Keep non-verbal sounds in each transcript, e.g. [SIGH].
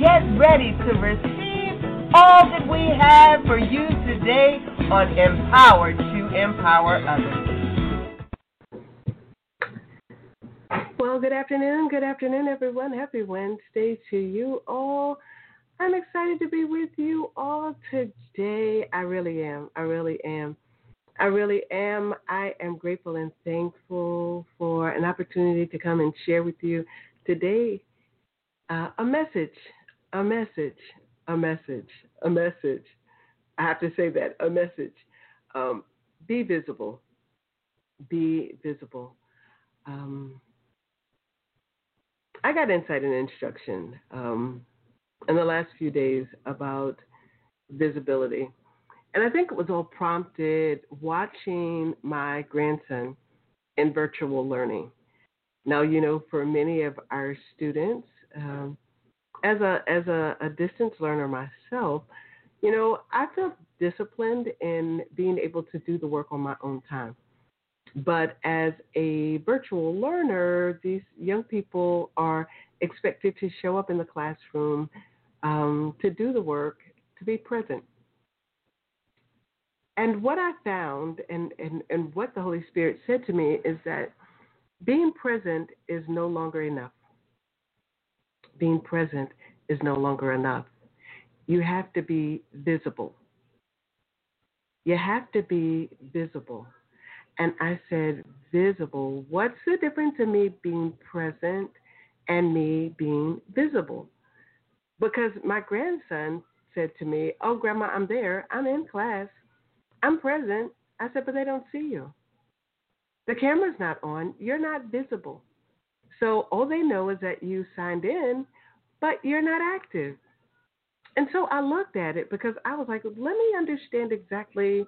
get ready to receive all that we have for you today on Empowered to Empower Others. Well, good afternoon. Good afternoon, everyone. Happy Wednesday to you all. I'm excited to be with you all today. I really am. I really am. I really am. I am grateful and thankful for an opportunity to come and share with you today uh, a message a message, a message, a message. I have to say that a message. Um, be visible. Be visible. Um, I got insight and instruction um, in the last few days about visibility. And I think it was all prompted watching my grandson in virtual learning. Now, you know, for many of our students, um, as a as a, a distance learner myself, you know, I felt disciplined in being able to do the work on my own time. But as a virtual learner, these young people are expected to show up in the classroom um, to do the work, to be present. And what I found and, and, and what the Holy Spirit said to me is that being present is no longer enough being present is no longer enough. You have to be visible. You have to be visible. And I said, visible. What's the difference in me being present and me being visible? Because my grandson said to me, Oh, Grandma, I'm there. I'm in class. I'm present. I said, But they don't see you. The camera's not on. You're not visible. So all they know is that you signed in, but you're not active. And so I looked at it because I was like, let me understand exactly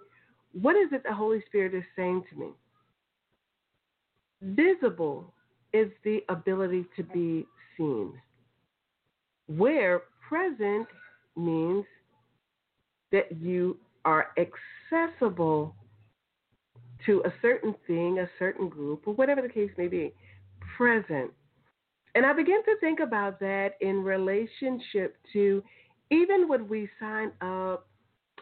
what is it the Holy Spirit is saying to me. Visible is the ability to be seen, where present means that you are accessible to a certain thing, a certain group, or whatever the case may be. Present. And I begin to think about that in relationship to even when we sign up,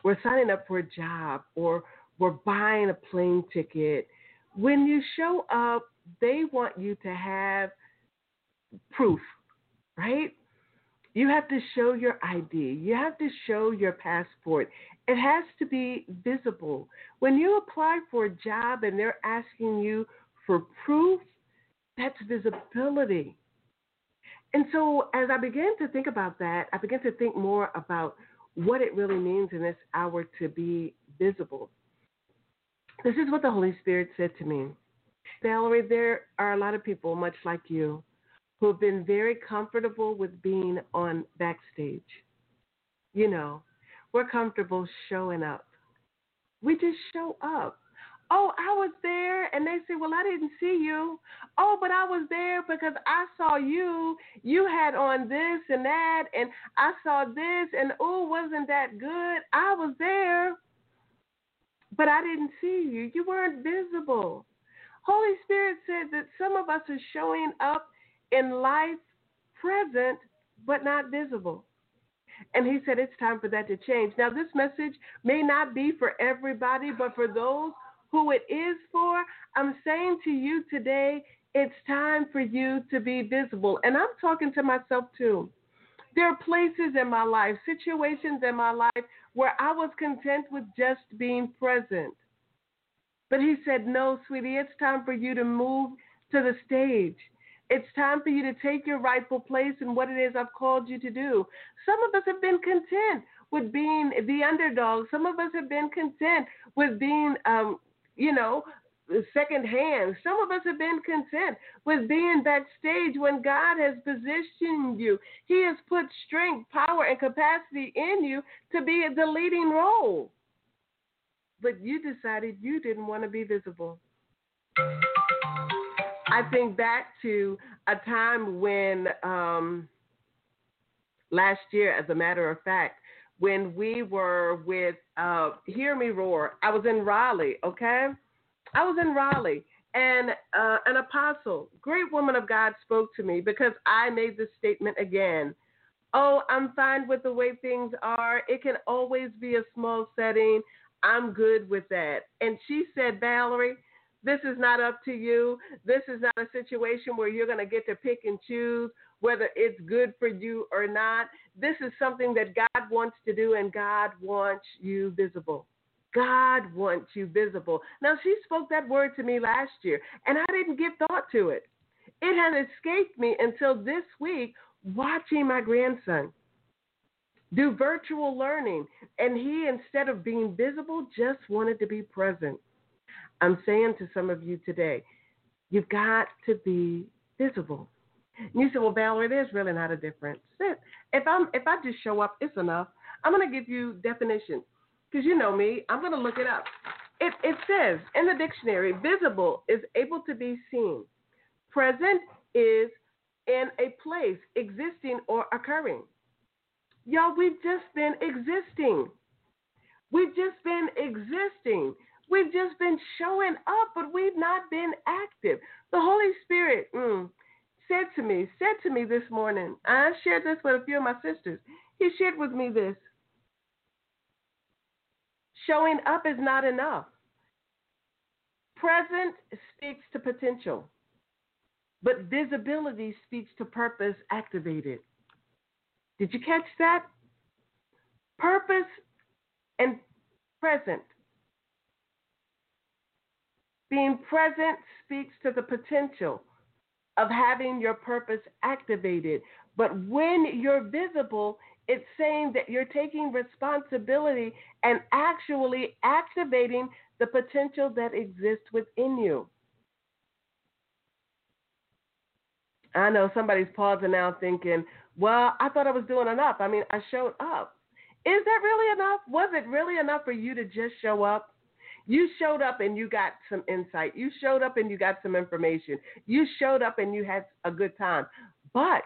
we're signing up for a job or we're buying a plane ticket. When you show up, they want you to have proof, right? You have to show your ID. You have to show your passport. It has to be visible. When you apply for a job and they're asking you for proof, that's visibility. And so as I began to think about that, I began to think more about what it really means in this hour to be visible. This is what the Holy Spirit said to me. Valerie, there are a lot of people, much like you, who have been very comfortable with being on backstage. You know, we're comfortable showing up. We just show up. Oh, I was there. And they say, Well, I didn't see you. Oh, but I was there because I saw you. You had on this and that, and I saw this, and oh, wasn't that good? I was there, but I didn't see you. You weren't visible. Holy Spirit said that some of us are showing up in life present, but not visible. And he said it's time for that to change. Now, this message may not be for everybody, but for those who it is for, I'm saying to you today, it's time for you to be visible. And I'm talking to myself too. There are places in my life, situations in my life where I was content with just being present. But he said, No, sweetie, it's time for you to move to the stage. It's time for you to take your rightful place in what it is I've called you to do. Some of us have been content with being the underdog. Some of us have been content with being um, you know, secondhand. Some of us have been content with being backstage when God has positioned you. He has put strength, power, and capacity in you to be the leading role. But you decided you didn't want to be visible. I think back to a time when um, last year, as a matter of fact, when we were with uh, Hear Me Roar. I was in Raleigh, okay? I was in Raleigh, and uh, an apostle, great woman of God, spoke to me because I made this statement again. Oh, I'm fine with the way things are. It can always be a small setting. I'm good with that. And she said, Valerie, this is not up to you. This is not a situation where you're going to get to pick and choose whether it's good for you or not. This is something that God wants to do, and God wants you visible. God wants you visible. Now, she spoke that word to me last year, and I didn't give thought to it. It had escaped me until this week watching my grandson do virtual learning, and he, instead of being visible, just wanted to be present. I'm saying to some of you today, you've got to be visible. And you said, well, Valerie, there's really not a difference. If I'm if I just show up, it's enough. I'm to give you definitions because you know me. I'm to look it up. It, it says in the dictionary, visible is able to be seen. Present is in a place, existing or occurring. Y'all, we've just been existing. We've just been existing. We've just been showing up, but we've not been active. The Holy Spirit mm, said to me, said to me this morning, I shared this with a few of my sisters. He shared with me this. Showing up is not enough. Present speaks to potential, but visibility speaks to purpose activated. Did you catch that? Purpose and present being present speaks to the potential of having your purpose activated. But when you're visible, it's saying that you're taking responsibility and actually activating the potential that exists within you. I know somebody's pausing now thinking, well, I thought I was doing enough. I mean, I showed up. Is that really enough? Was it really enough for you to just show up? You showed up and you got some insight. You showed up and you got some information. You showed up and you had a good time. But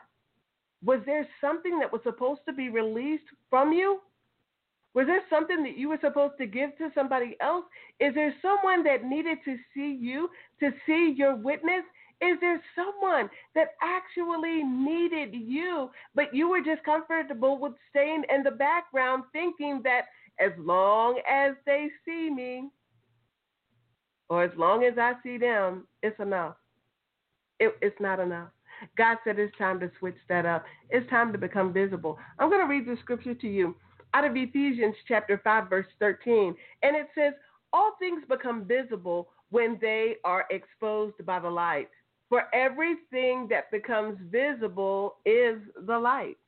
was there something that was supposed to be released from you? Was there something that you were supposed to give to somebody else? Is there someone that needed to see you, to see your witness? Is there someone that actually needed you, but you were just comfortable with staying in the background thinking that as long as they see me, or as long as I see them, it's enough. It, it's not enough. God said it's time to switch that up. It's time to become visible. I'm going to read the scripture to you out of Ephesians chapter 5 verse 13 and it says all things become visible when they are exposed by the light. For everything that becomes visible is the light.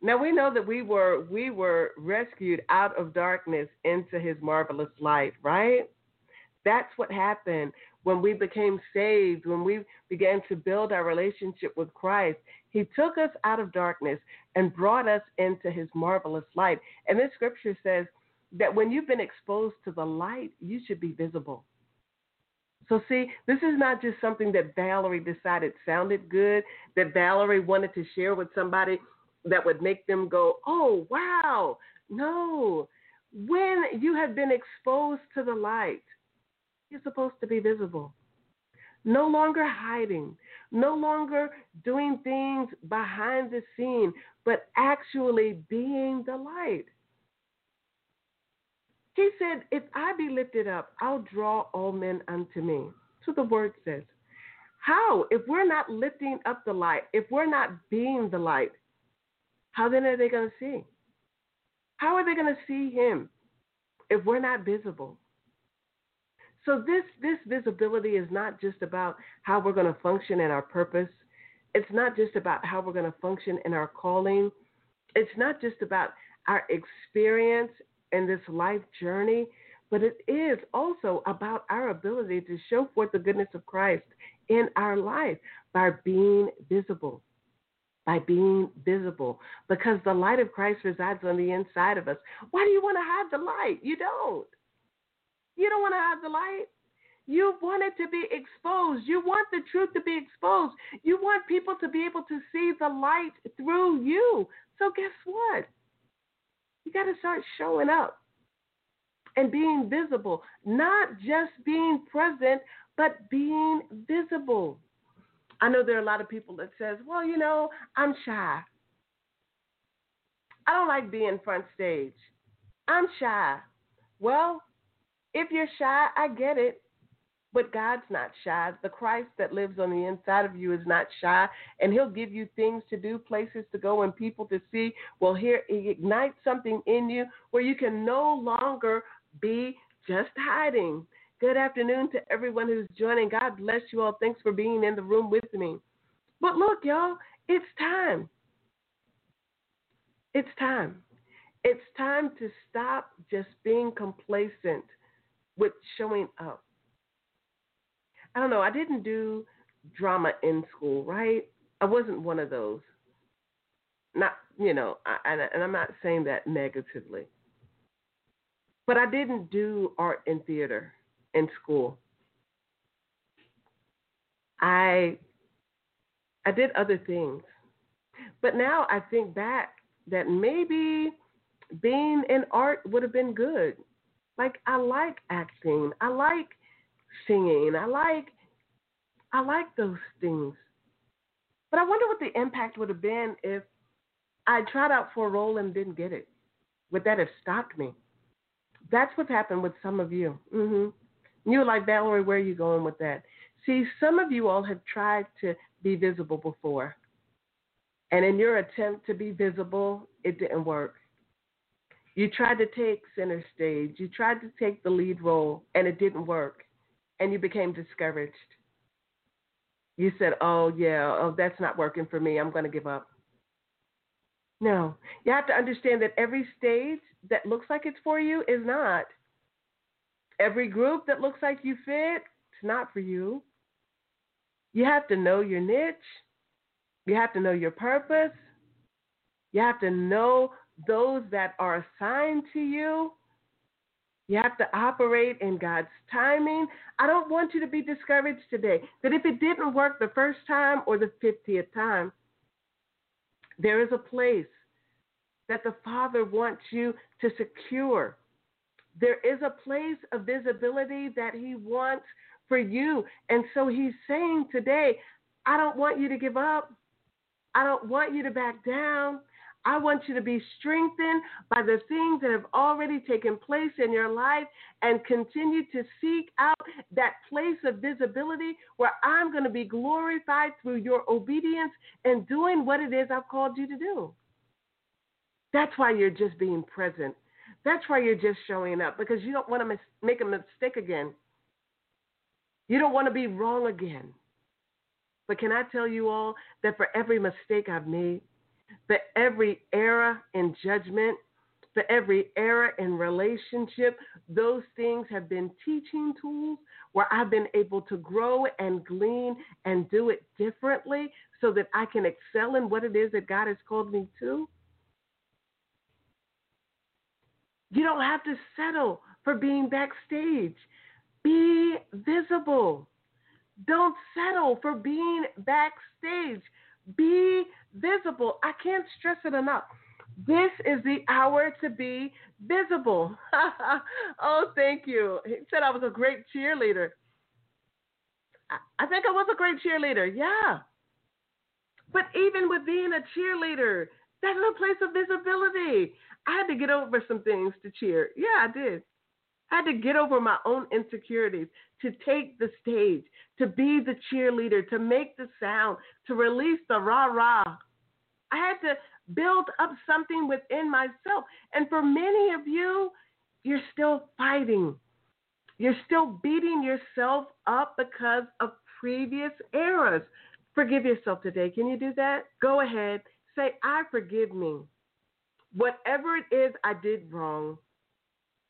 Now we know that we were we were rescued out of darkness into his marvelous light, right? That's what happened when we became saved, when we began to build our relationship with Christ. He took us out of darkness and brought us into his marvelous light. And this scripture says that when you've been exposed to the light, you should be visible. So, see, this is not just something that Valerie decided sounded good, that Valerie wanted to share with somebody that would make them go, oh, wow. No. When you have been exposed to the light, you're supposed to be visible. No longer hiding, no longer doing things behind the scene, but actually being the light. He said, If I be lifted up, I'll draw all men unto me. So the word says. How? If we're not lifting up the light, if we're not being the light, how then are they going to see? How are they going to see him if we're not visible? So this this visibility is not just about how we're going to function in our purpose. It's not just about how we're going to function in our calling. It's not just about our experience in this life journey, but it is also about our ability to show forth the goodness of Christ in our life by being visible. By being visible, because the light of Christ resides on the inside of us. Why do you want to hide the light? You don't. You don't want to hide the light. You want it to be exposed. You want the truth to be exposed. You want people to be able to see the light through you. So, guess what? You got to start showing up and being visible, not just being present, but being visible. I know there are a lot of people that says, "Well, you know, I'm shy. I don't like being front stage. I'm shy." Well, if you're shy, I get it. But God's not shy. The Christ that lives on the inside of you is not shy, and He'll give you things to do, places to go, and people to see. Well, here, He ignites something in you where you can no longer be just hiding. Good afternoon to everyone who's joining. God bless you all. Thanks for being in the room with me. But look, y'all, it's time. It's time. It's time to stop just being complacent with showing up. I don't know, I didn't do drama in school, right? I wasn't one of those. Not, you know, I, and I'm not saying that negatively. But I didn't do art and theater in school. I I did other things. But now I think back that maybe being in art would have been good. Like I like acting. I like singing. I like I like those things. But I wonder what the impact would have been if I tried out for a role and didn't get it. Would that have stopped me? That's what's happened with some of you. Mm-hmm. You were like, Valerie, where are you going with that? See, some of you all have tried to be visible before. And in your attempt to be visible, it didn't work. You tried to take center stage, you tried to take the lead role, and it didn't work. And you became discouraged. You said, Oh, yeah, oh, that's not working for me. I'm going to give up. No. You have to understand that every stage that looks like it's for you is not. Every group that looks like you fit, it's not for you. You have to know your niche. You have to know your purpose. You have to know those that are assigned to you. You have to operate in God's timing. I don't want you to be discouraged today that if it didn't work the first time or the 50th time, there is a place that the Father wants you to secure. There is a place of visibility that He wants for you. And so He's saying today, I don't want you to give up. I don't want you to back down. I want you to be strengthened by the things that have already taken place in your life and continue to seek out that place of visibility where I'm going to be glorified through your obedience and doing what it is I've called you to do. That's why you're just being present. That's why you're just showing up because you don't want to mis- make a mistake again. You don't want to be wrong again. But can I tell you all that for every mistake I've made, for every error in judgment, for every error in relationship, those things have been teaching tools where I've been able to grow and glean and do it differently so that I can excel in what it is that God has called me to. You don't have to settle for being backstage. Be visible. Don't settle for being backstage. Be visible. I can't stress it enough. This is the hour to be visible. [LAUGHS] oh, thank you. He said I was a great cheerleader. I think I was a great cheerleader, yeah. But even with being a cheerleader, that's a place of visibility. I had to get over some things to cheer. Yeah, I did. I had to get over my own insecurities to take the stage, to be the cheerleader, to make the sound, to release the rah rah. I had to build up something within myself. And for many of you, you're still fighting. You're still beating yourself up because of previous eras. Forgive yourself today. Can you do that? Go ahead. Say, I forgive me. Whatever it is I did wrong,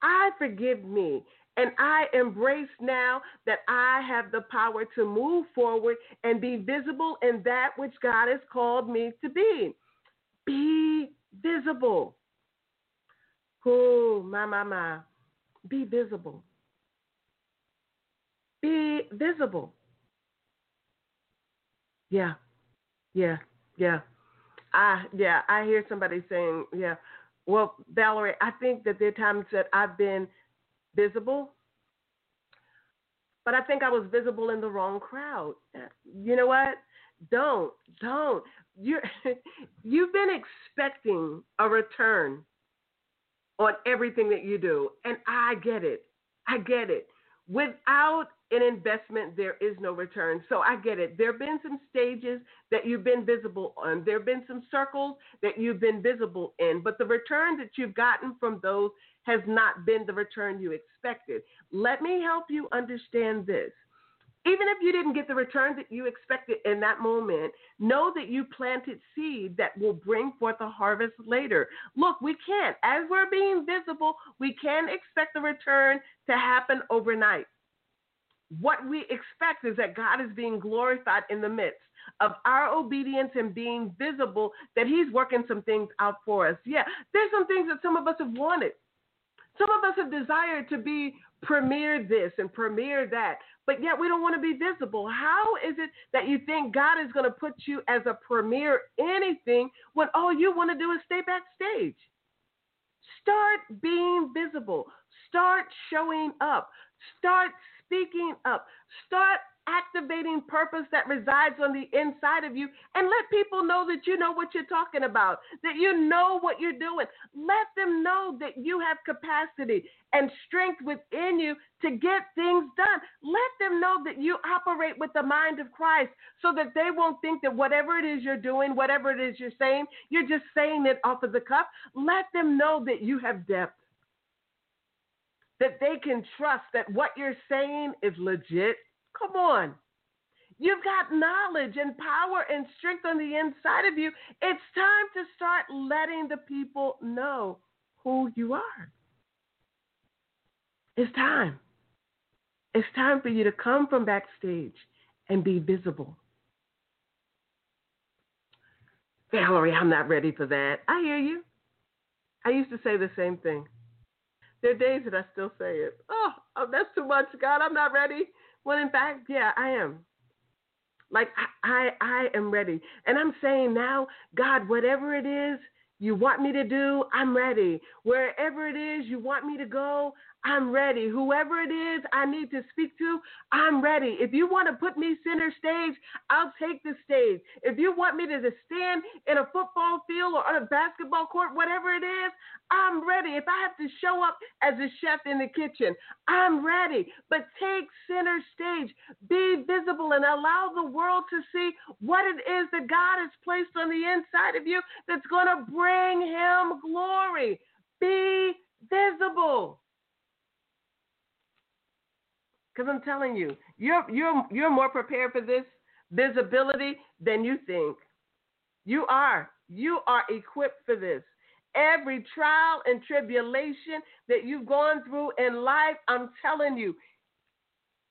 I forgive me. And I embrace now that I have the power to move forward and be visible in that which God has called me to be. Be visible. Oh, my, my, my. Be visible. Be visible. Yeah, yeah, yeah. I yeah, I hear somebody saying, yeah. Well, Valerie, I think that there are times that I've been visible, but I think I was visible in the wrong crowd. You know what? Don't, don't. You [LAUGHS] you've been expecting a return on everything that you do, and I get it. I get it. Without an investment, there is no return. So I get it. There have been some stages that you've been visible on, there have been some circles that you've been visible in, but the return that you've gotten from those has not been the return you expected. Let me help you understand this. Even if you didn't get the return that you expected in that moment, know that you planted seed that will bring forth a harvest later. Look, we can't, as we're being visible, we can't expect the return to happen overnight what we expect is that God is being glorified in the midst of our obedience and being visible, that He's working some things out for us. Yeah, there's some things that some of us have wanted. Some of us have desired to be premier this and premier that, but yet we don't want to be visible. How is it that you think God is going to put you as a premier anything when all you want to do is stay backstage? Start being visible. Start showing up. Start speaking up. Start activating purpose that resides on the inside of you and let people know that you know what you're talking about, that you know what you're doing. Let them know that you have capacity and strength within you to get things done. Let them know that you operate with the mind of Christ so that they won't think that whatever it is you're doing, whatever it is you're saying, you're just saying it off of the cuff. Let them know that you have depth that they can trust that what you're saying is legit. Come on. You've got knowledge and power and strength on the inside of you. It's time to start letting the people know who you are. It's time. It's time for you to come from backstage and be visible. Valerie, I'm not ready for that. I hear you. I used to say the same thing. There are days that I still say it. Oh, oh, that's too much, God. I'm not ready. When in fact, yeah, I am. Like I, I am ready, and I'm saying now, God, whatever it is you want me to do, I'm ready. Wherever it is you want me to go, I'm ready. Whoever it is I need to speak to, I'm ready. If you want to put me center stage, I'll take the stage. If you want me to stand in a football field or on a basketball court, whatever it is, I'm ready. If I have to show up as a chef in the kitchen, I'm ready. But take center stage, be visible, and allow the world to see what it is that God has placed on the inside of you that's going to bring Him glory. Be visible. Because I'm telling you, you're you're you're more prepared for this visibility than you think. You are. You are equipped for this. Every trial and tribulation that you've gone through in life, I'm telling you,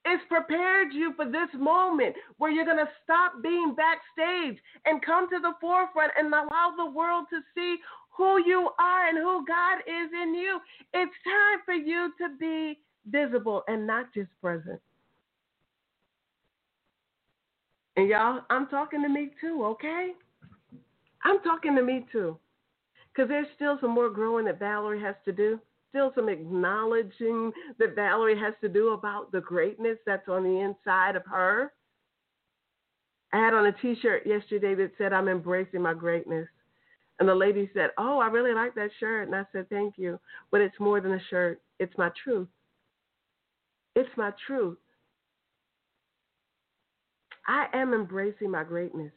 it's prepared you for this moment where you're going to stop being backstage and come to the forefront and allow the world to see who you are and who God is in you. It's time for you to be visible and not just present. And y'all, I'm talking to me too, okay? I'm talking to me too. Because there's still some more growing that Valerie has to do. Still some acknowledging that Valerie has to do about the greatness that's on the inside of her. I had on a t shirt yesterday that said, I'm embracing my greatness. And the lady said, Oh, I really like that shirt. And I said, Thank you. But it's more than a shirt, it's my truth. It's my truth. I am embracing my greatness.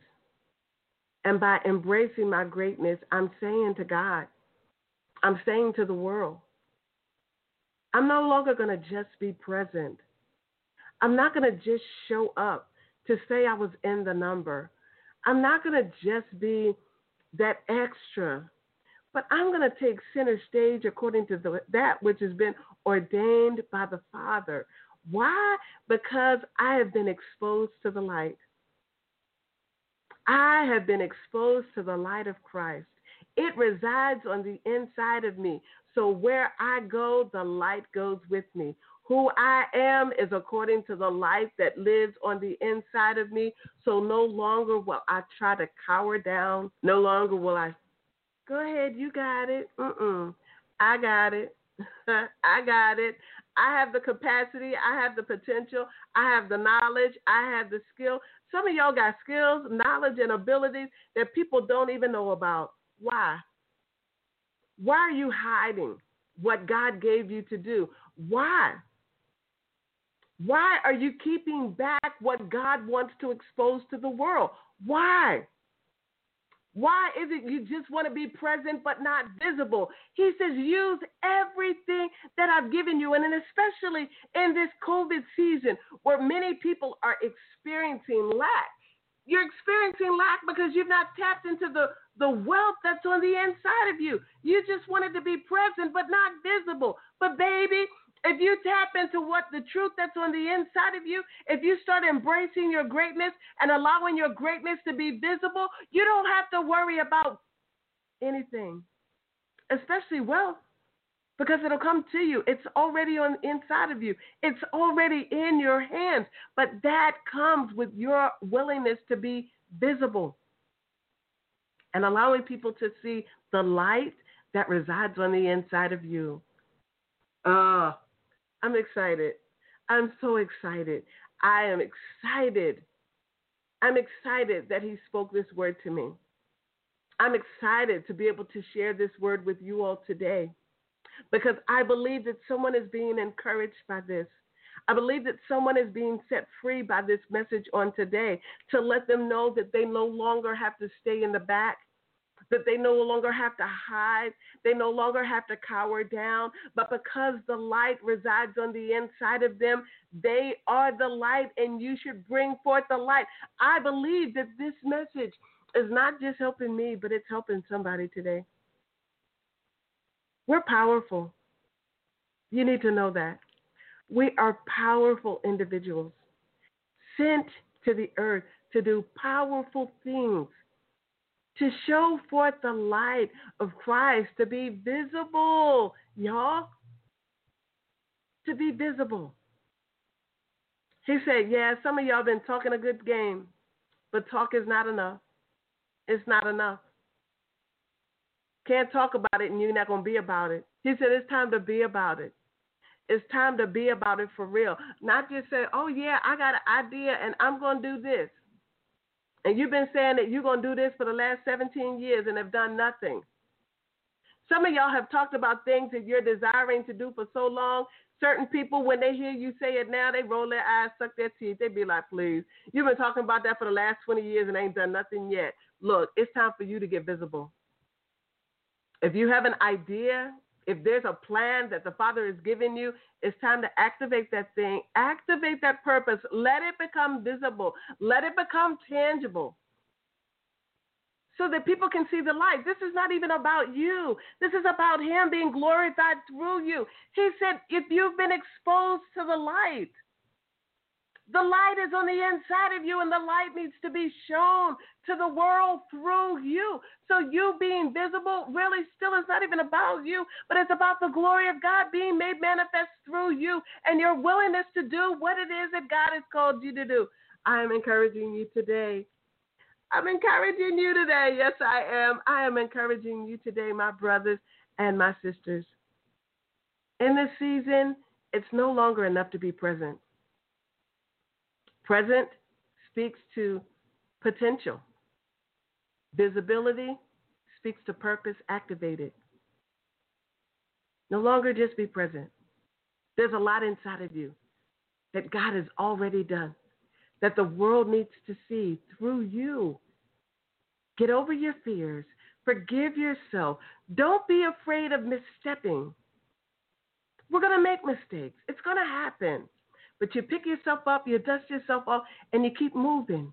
And by embracing my greatness, I'm saying to God, I'm saying to the world, I'm no longer going to just be present. I'm not going to just show up to say I was in the number. I'm not going to just be that extra. But I'm going to take center stage according to the, that which has been ordained by the Father. Why? Because I have been exposed to the light. I have been exposed to the light of Christ. It resides on the inside of me. So where I go, the light goes with me. Who I am is according to the light that lives on the inside of me. So no longer will I try to cower down. No longer will I, go ahead, you got it. I got it. [LAUGHS] I got it. I have the capacity. I have the potential. I have the knowledge. I have the skill. Some of y'all got skills, knowledge, and abilities that people don't even know about. Why? Why are you hiding what God gave you to do? Why? Why are you keeping back what God wants to expose to the world? Why? Why is it you just want to be present but not visible? He says, use everything that I've given you. And especially in this COVID season where many people are experiencing lack, you're experiencing lack because you've not tapped into the, the wealth that's on the inside of you. You just wanted to be present but not visible. But, baby, if you tap into what the truth that's on the inside of you, if you start embracing your greatness and allowing your greatness to be visible, you don't have to worry about anything, especially wealth, because it'll come to you. It's already on inside of you. It's already in your hands. But that comes with your willingness to be visible and allowing people to see the light that resides on the inside of you. Ah, uh, I'm excited. I'm so excited. I am excited. I'm excited that he spoke this word to me. I'm excited to be able to share this word with you all today because I believe that someone is being encouraged by this. I believe that someone is being set free by this message on today to let them know that they no longer have to stay in the back that they no longer have to hide, they no longer have to cower down, but because the light resides on the inside of them, they are the light and you should bring forth the light. I believe that this message is not just helping me, but it's helping somebody today. We're powerful. You need to know that. We are powerful individuals sent to the earth to do powerful things to show forth the light of Christ, to be visible, y'all. To be visible. He said, Yeah, some of y'all been talking a good game, but talk is not enough. It's not enough. Can't talk about it and you're not going to be about it. He said, It's time to be about it. It's time to be about it for real. Not just say, Oh, yeah, I got an idea and I'm going to do this. And you've been saying that you're going to do this for the last 17 years and have done nothing. Some of y'all have talked about things that you're desiring to do for so long. Certain people, when they hear you say it now, they roll their eyes, suck their teeth. They be like, please, you've been talking about that for the last 20 years and ain't done nothing yet. Look, it's time for you to get visible. If you have an idea if there's a plan that the Father has given you, it's time to activate that thing, activate that purpose, let it become visible, let it become tangible. So that people can see the light. This is not even about you. This is about Him being glorified through you. He said, if you've been exposed to the light, the light is on the inside of you, and the light needs to be shown to the world through you. So, you being visible really still is not even about you, but it's about the glory of God being made manifest through you and your willingness to do what it is that God has called you to do. I am encouraging you today. I'm encouraging you today. Yes, I am. I am encouraging you today, my brothers and my sisters. In this season, it's no longer enough to be present. Present speaks to potential. Visibility speaks to purpose activated. No longer just be present. There's a lot inside of you that God has already done, that the world needs to see through you. Get over your fears. Forgive yourself. Don't be afraid of misstepping. We're going to make mistakes, it's going to happen. But you pick yourself up, you dust yourself off, and you keep moving.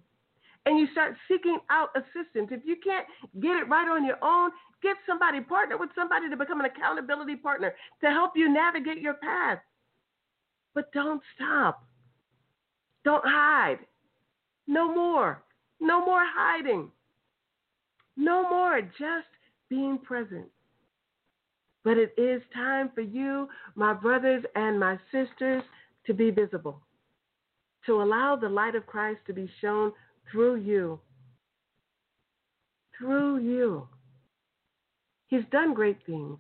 and you start seeking out assistance. If you can't get it right on your own, get somebody, partner with somebody to become an accountability partner to help you navigate your path. But don't stop. Don't hide. No more. No more hiding. No more just being present. But it is time for you, my brothers and my sisters, to be visible, to allow the light of Christ to be shown through you. Through you. He's done great things,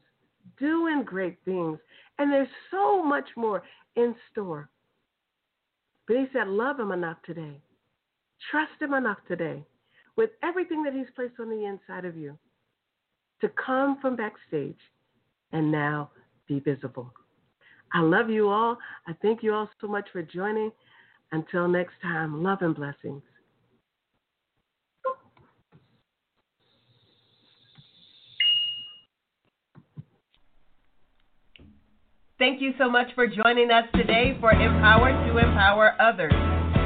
doing great things, and there's so much more in store. But he said, Love him enough today. Trust him enough today with everything that he's placed on the inside of you to come from backstage and now be visible. I love you all. I thank you all so much for joining. Until next time, love and blessings. Thank you so much for joining us today for Empower to Empower Others.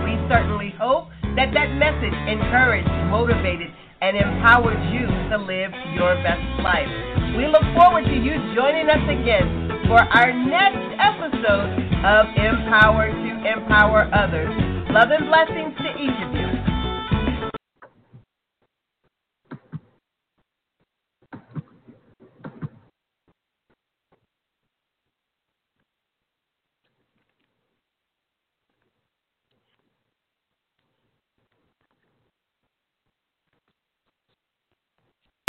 We certainly hope that that message encouraged, motivated, and empowered you to live your best life. We look forward to you joining us again for our next episode of Empower to Empower Others. Love and blessings to each of you.